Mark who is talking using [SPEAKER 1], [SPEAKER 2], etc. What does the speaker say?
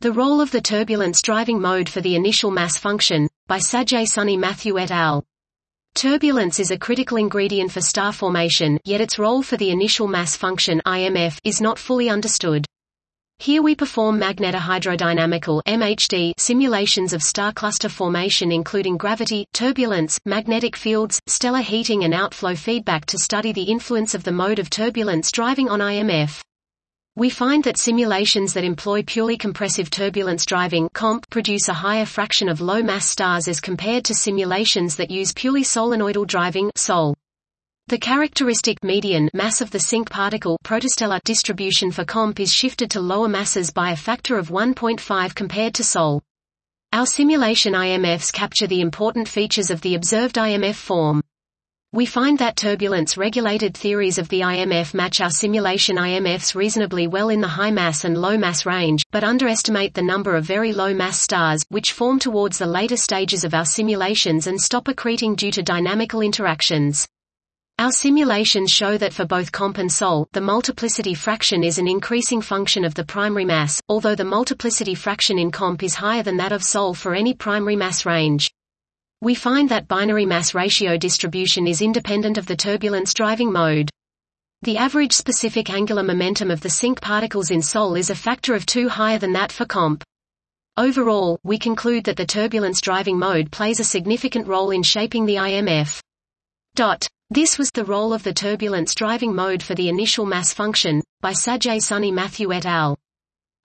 [SPEAKER 1] The role of the turbulence driving mode for the initial mass function, by Sajay Sunny Mathew et al. Turbulence is a critical ingredient for star formation, yet its role for the initial mass function IMF is not fully understood. Here we perform magnetohydrodynamical MHD simulations of star cluster formation including gravity, turbulence, magnetic fields, stellar heating and outflow feedback to study the influence of the mode of turbulence driving on IMF. We find that simulations that employ purely compressive turbulence driving comp produce a higher fraction of low-mass stars as compared to simulations that use purely solenoidal driving sol. The characteristic median mass of the sink particle protostellar distribution for comp is shifted to lower masses by a factor of 1.5 compared to sol. Our simulation IMFs capture the important features of the observed IMF form. We find that turbulence-regulated theories of the IMF match our simulation IMFs reasonably well in the high mass and low mass range, but underestimate the number of very low mass stars, which form towards the later stages of our simulations and stop accreting due to dynamical interactions. Our simulations show that for both comp and sol, the multiplicity fraction is an increasing function of the primary mass, although the multiplicity fraction in comp is higher than that of sol for any primary mass range. We find that binary mass ratio distribution is independent of the turbulence driving mode. The average specific angular momentum of the sink particles in Sol is a factor of 2 higher than that for comp. Overall, we conclude that the turbulence driving mode plays a significant role in shaping the IMF. Dot. This was the role of the turbulence driving mode for the initial mass function, by Sajay Sunny Mathew et al.